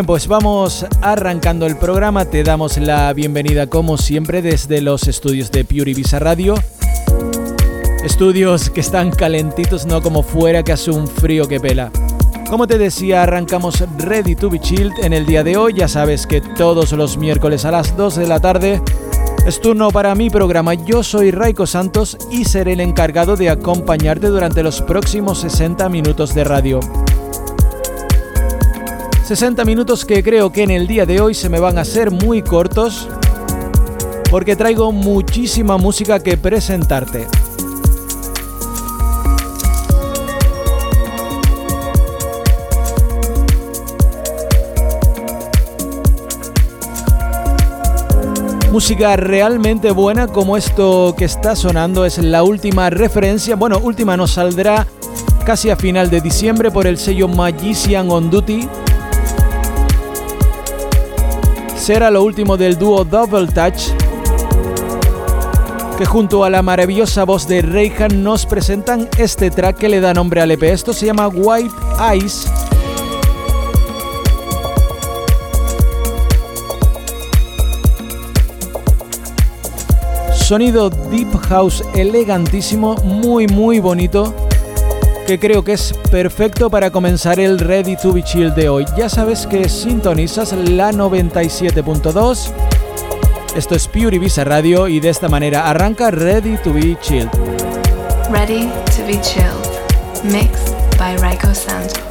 Bien, pues vamos arrancando el programa. Te damos la bienvenida como siempre desde los estudios de Pure Visa Radio. Estudios que están calentitos, no como fuera que hace un frío que pela. Como te decía, arrancamos Ready to be Chilled en el día de hoy. Ya sabes que todos los miércoles a las 2 de la tarde es turno para mi programa. Yo soy Raiko Santos y seré el encargado de acompañarte durante los próximos 60 minutos de radio. 60 minutos que creo que en el día de hoy se me van a hacer muy cortos porque traigo muchísima música que presentarte. Música realmente buena como esto que está sonando es la última referencia, bueno, última nos saldrá casi a final de diciembre por el sello Magician on Duty será lo último del dúo Double Touch, que junto a la maravillosa voz de Reyhan nos presentan este track que le da nombre al EP. Esto se llama White Eyes. Sonido Deep House elegantísimo, muy muy bonito que creo que es perfecto para comenzar el Ready to be Chill de hoy. Ya sabes que sintonizas la 97.2. Esto es Pure Ibiza Radio y de esta manera arranca Ready to be Chilled. Ready to be Chilled, mixed by Raiko Santos.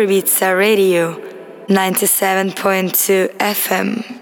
Ibiza Radio 97.2 FM.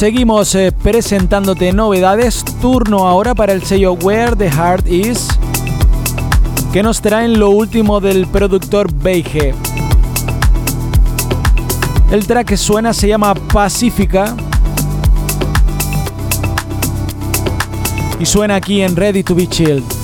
Seguimos eh, presentándote novedades. Turno ahora para el sello Where the Heart Is, que nos traen lo último del productor Beige. El track que suena se llama Pacífica y suena aquí en Ready to Be Chilled.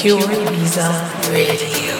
Pure Ibiza Radio.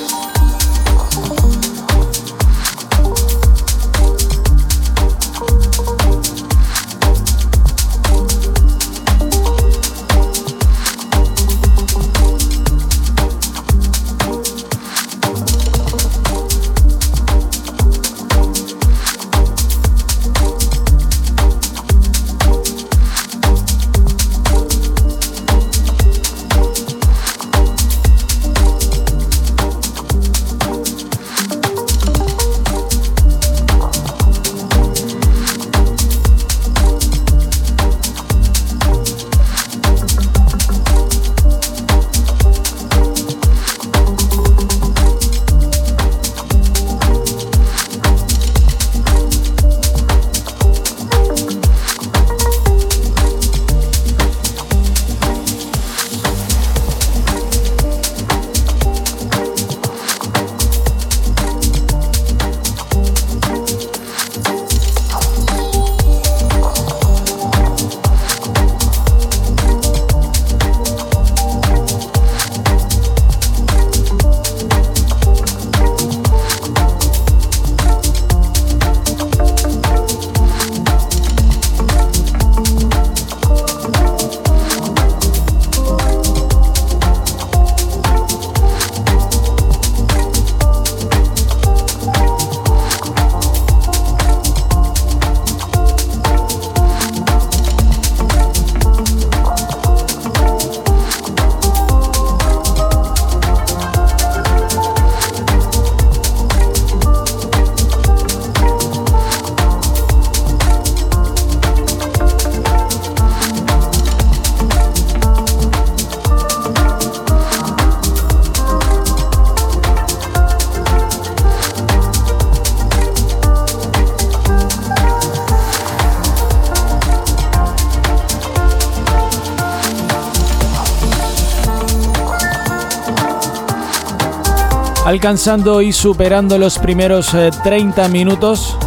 Alcanzando y superando los primeros 30 eh, minutos.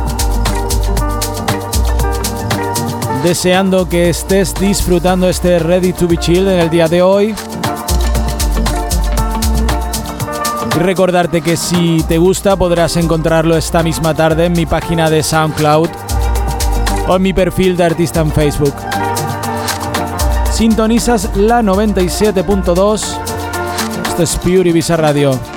Deseando que estés disfrutando este Ready to be Chill en el día de hoy. Y recordarte que si te gusta podrás encontrarlo esta misma tarde en mi página de SoundCloud o en mi perfil de artista en Facebook. Sintonizas la 97.2. Esto es Pure Ibiza Radio.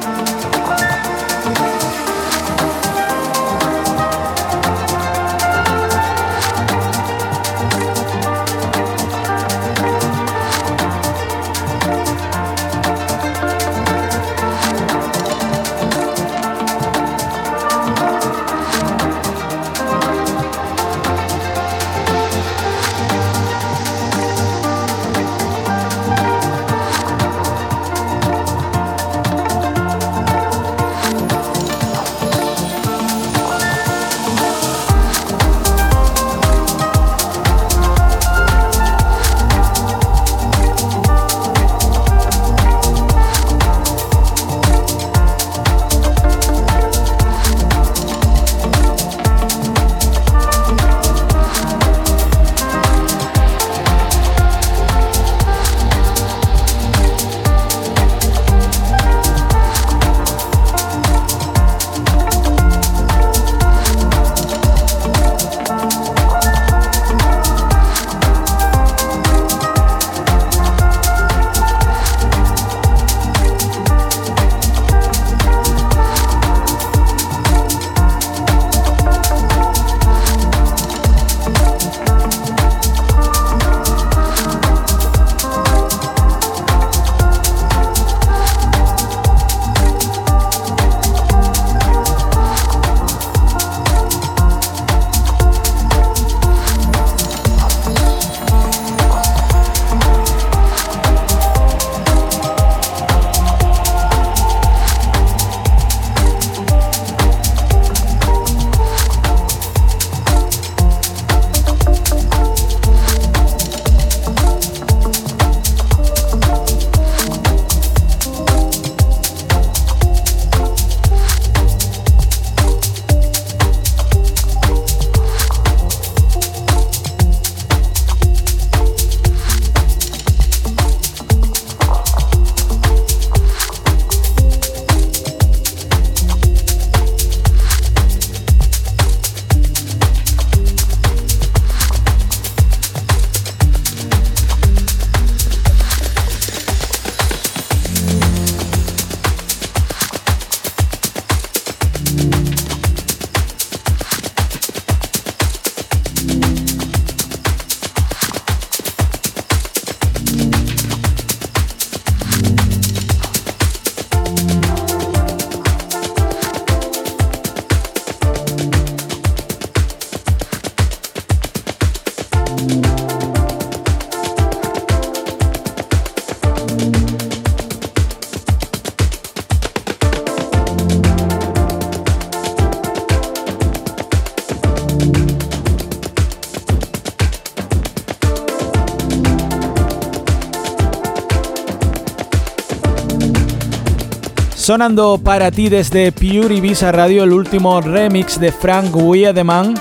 Sonando para ti desde Pure Ibiza Radio el último remix de Frank Wiedemann,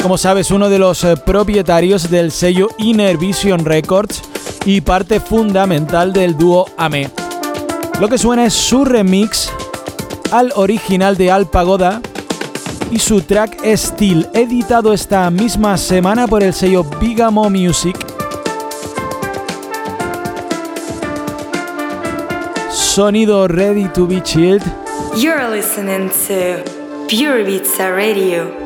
como sabes uno de los eh, propietarios del sello Inner Vision Records y parte fundamental del dúo AME. Lo que suena es su remix al original de Al Pagoda y su track Steel, editado esta misma semana por el sello Bigamo Music. Sonido ready to be chilled. You're listening to Pure Pizza Radio.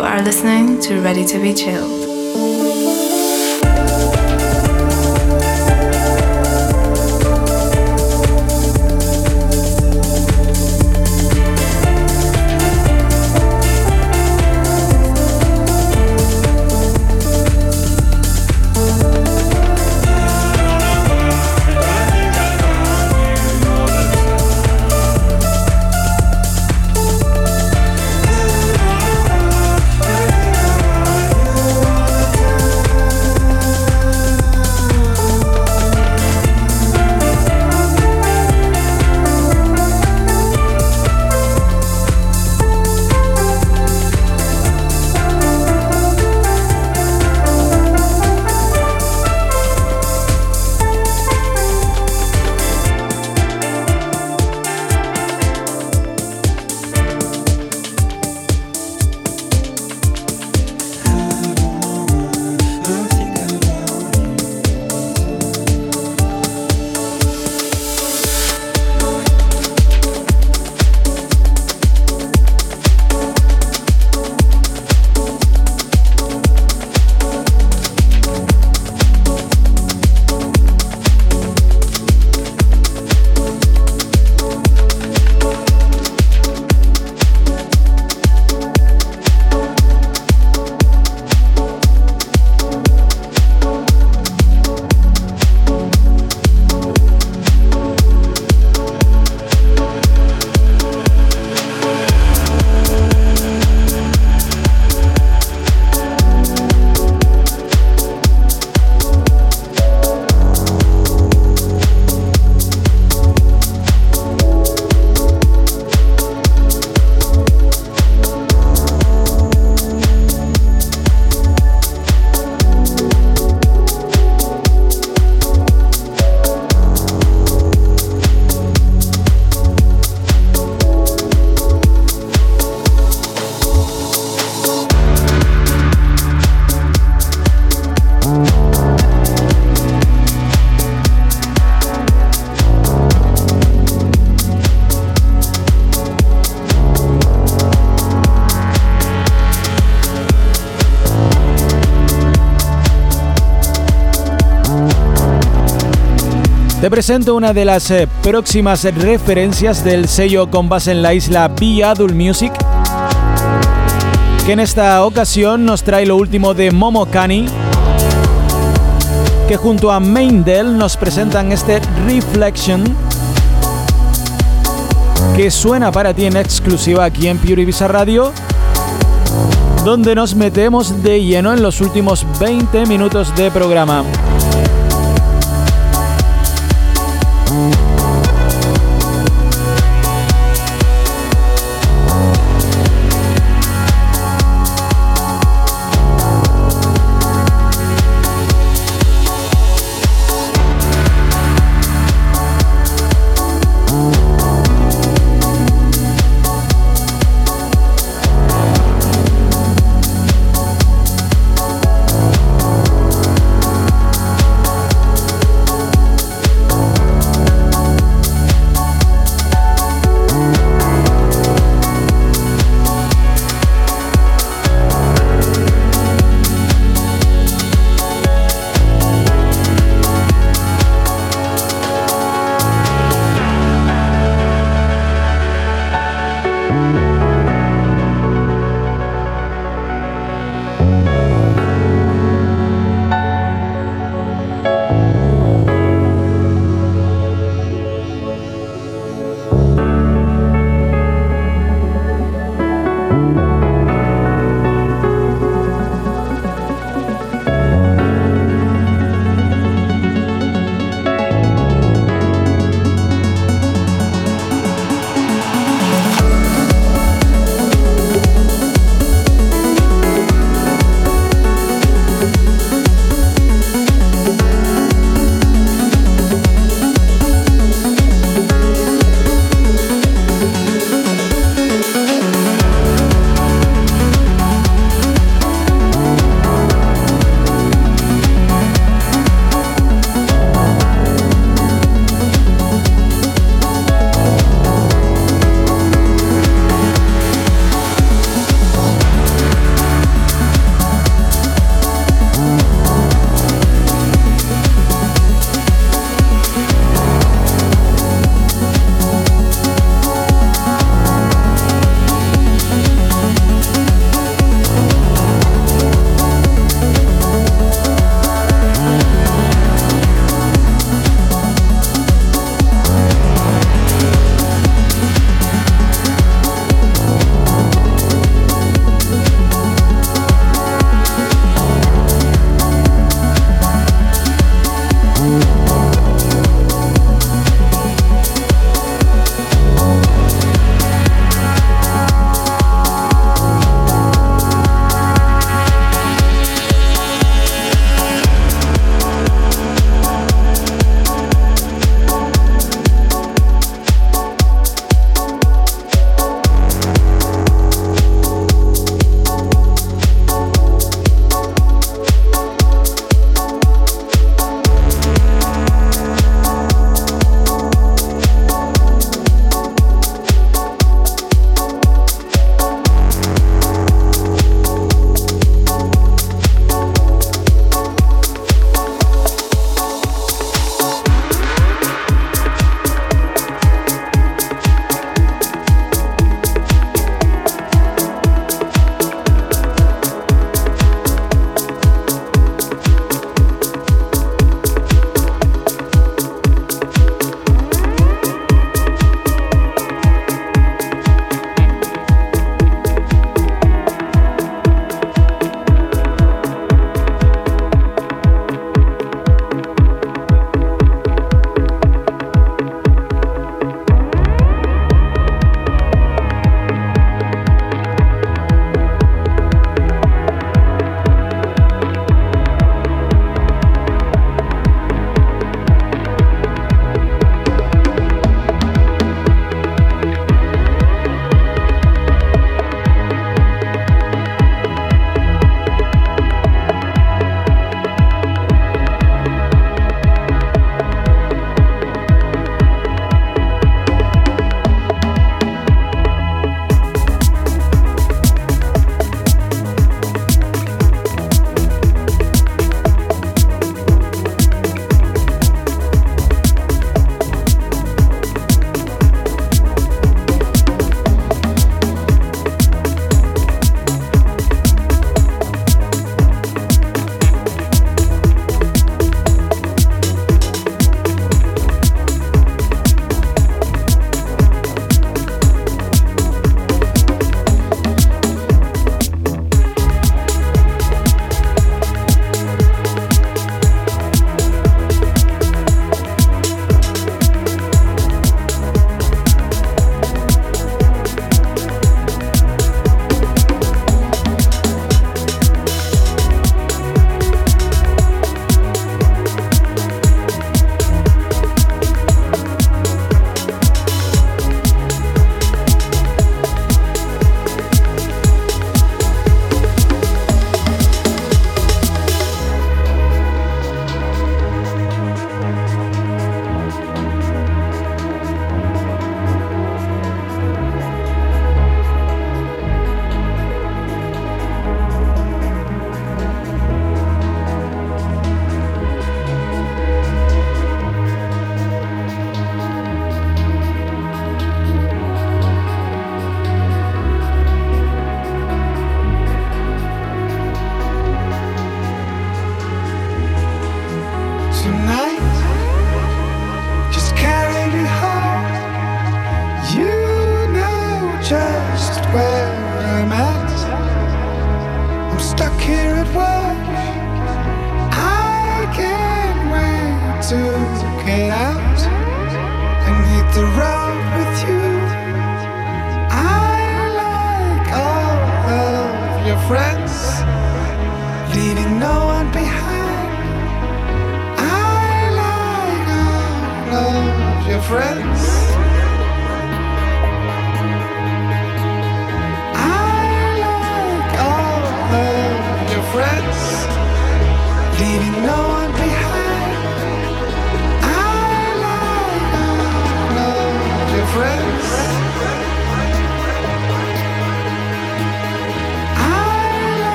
Are listening to Ready to Be Chilled. Te presento una de las eh, próximas referencias del sello con base en la isla Be Adult Music, que en esta ocasión nos trae lo último de Momo Kani, que junto a Maindel nos presentan este Reflection, que suena para ti en exclusiva aquí en Pure Ibiza Radio, donde nos metemos de lleno en los últimos 20 minutos de programa.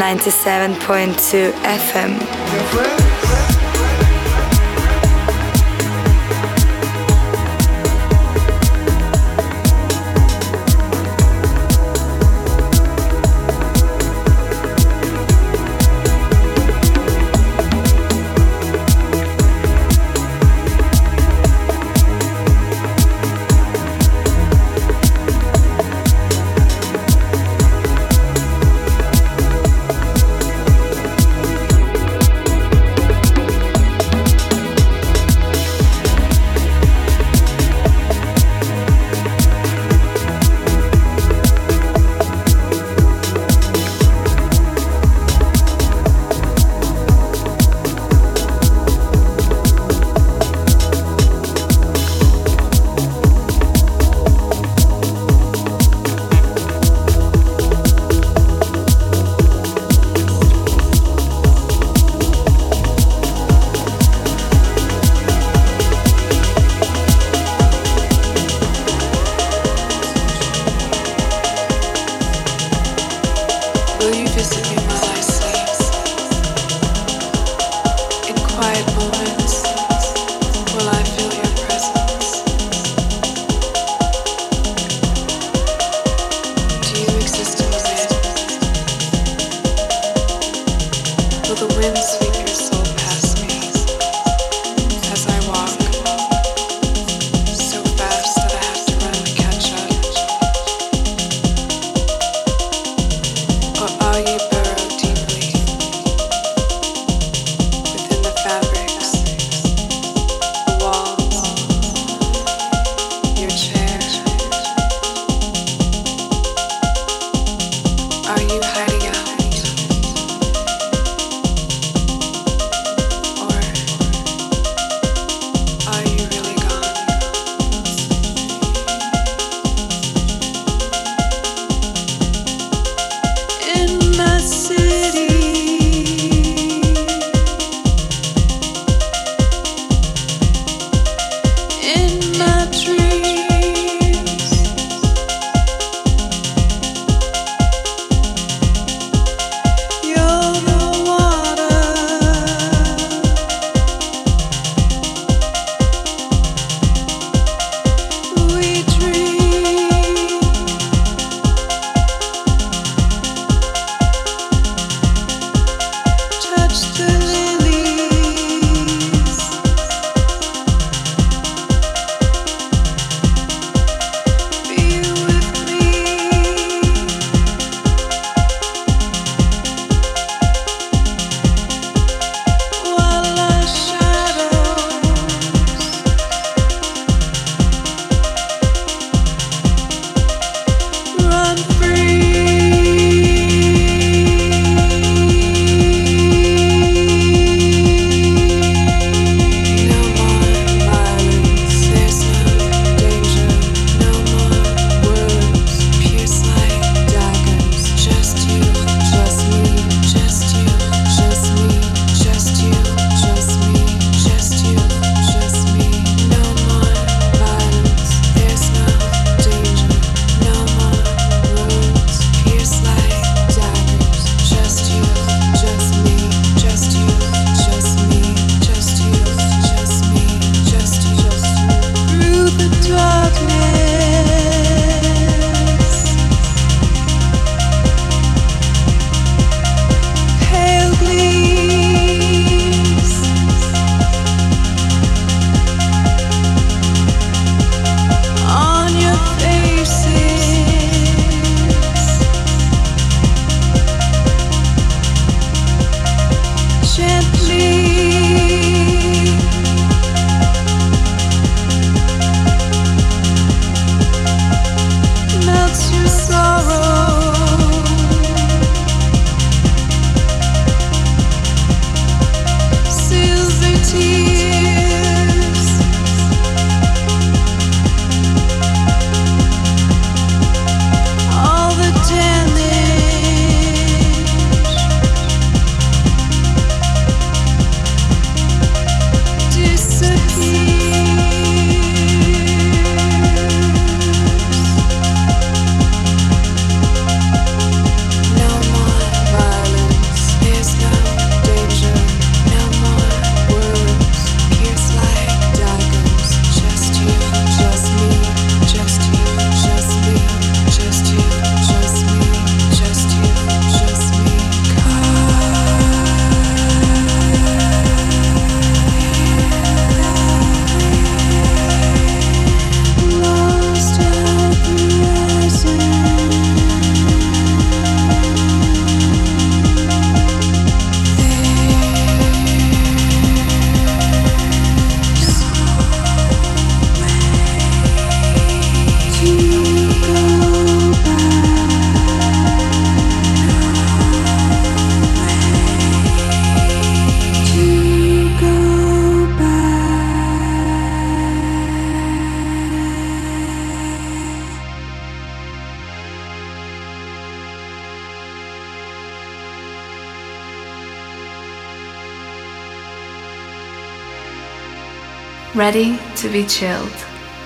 97.2 FM.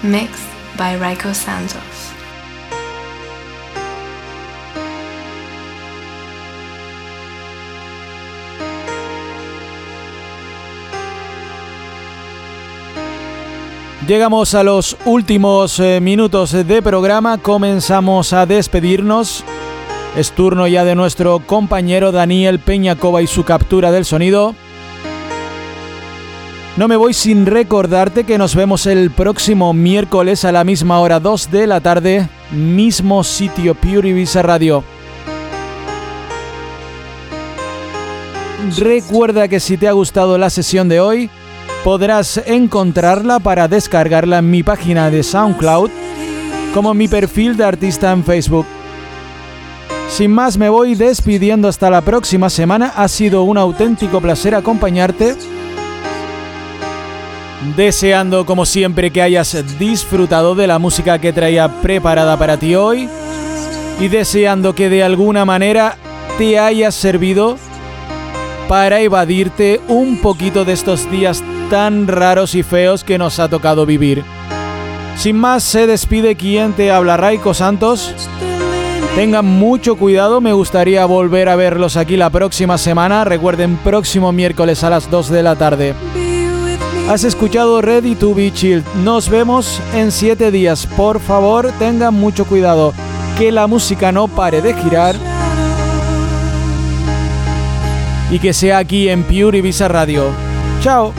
Mixed by Raiko Santos. Llegamos a los últimos eh, minutos de programa, comenzamos a despedirnos. Es turno ya de nuestro compañero Daniel Peñacova y su captura del sonido. No me voy sin recordarte que nos vemos el próximo miércoles a la misma hora 2 de la tarde, mismo sitio Pure Ibiza Radio. Recuerda que si te ha gustado la sesión de hoy, podrás encontrarla para descargarla en mi página de SoundCloud como mi perfil de artista en Facebook. Sin más me voy despidiendo hasta la próxima semana. Ha sido un auténtico placer acompañarte. Deseando como siempre que hayas disfrutado de la música que traía preparada para ti hoy. Y deseando que de alguna manera te haya servido para evadirte un poquito de estos días tan raros y feos que nos ha tocado vivir. Sin más, se despide quien te habla Raiko Santos. Tengan mucho cuidado, me gustaría volver a verlos aquí la próxima semana. Recuerden, próximo miércoles a las 2 de la tarde. Has escuchado Ready to Be Chilled. Nos vemos en 7 días. Por favor, tengan mucho cuidado. Que la música no pare de girar. Y que sea aquí en Pure Ibiza Radio. Chao.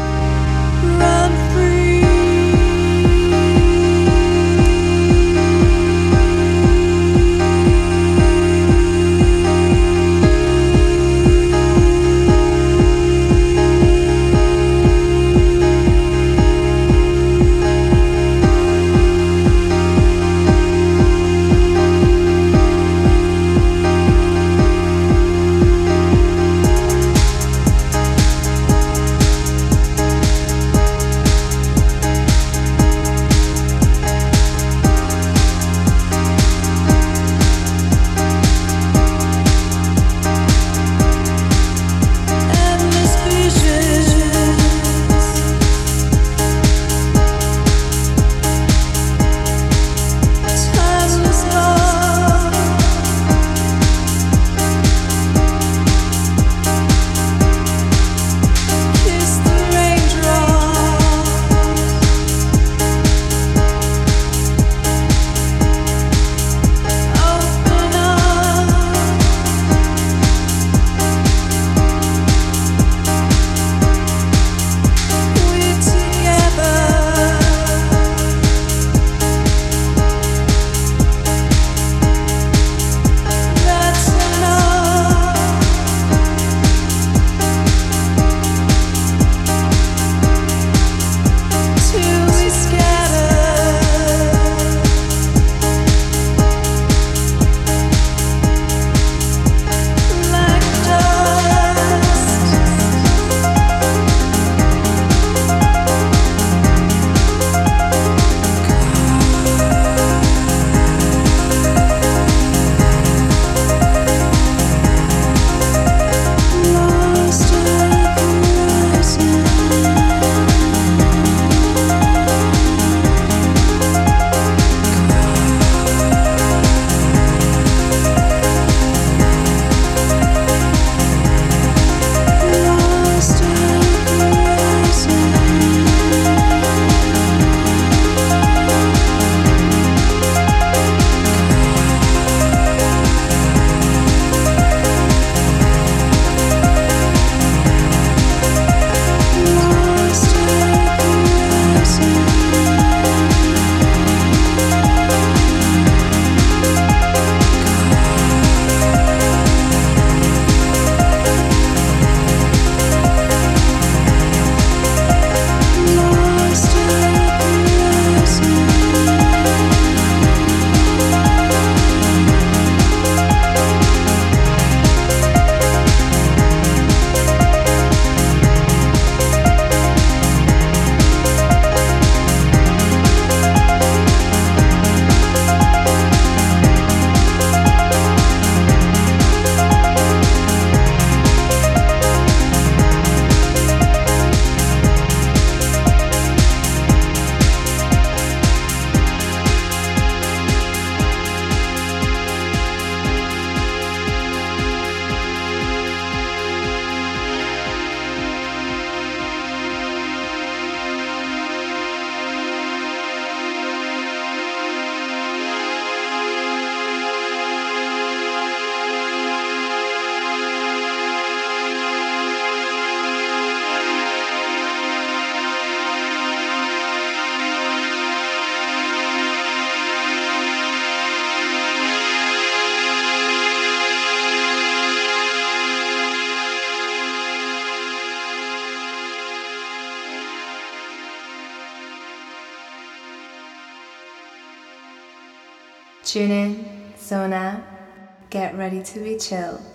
Chill.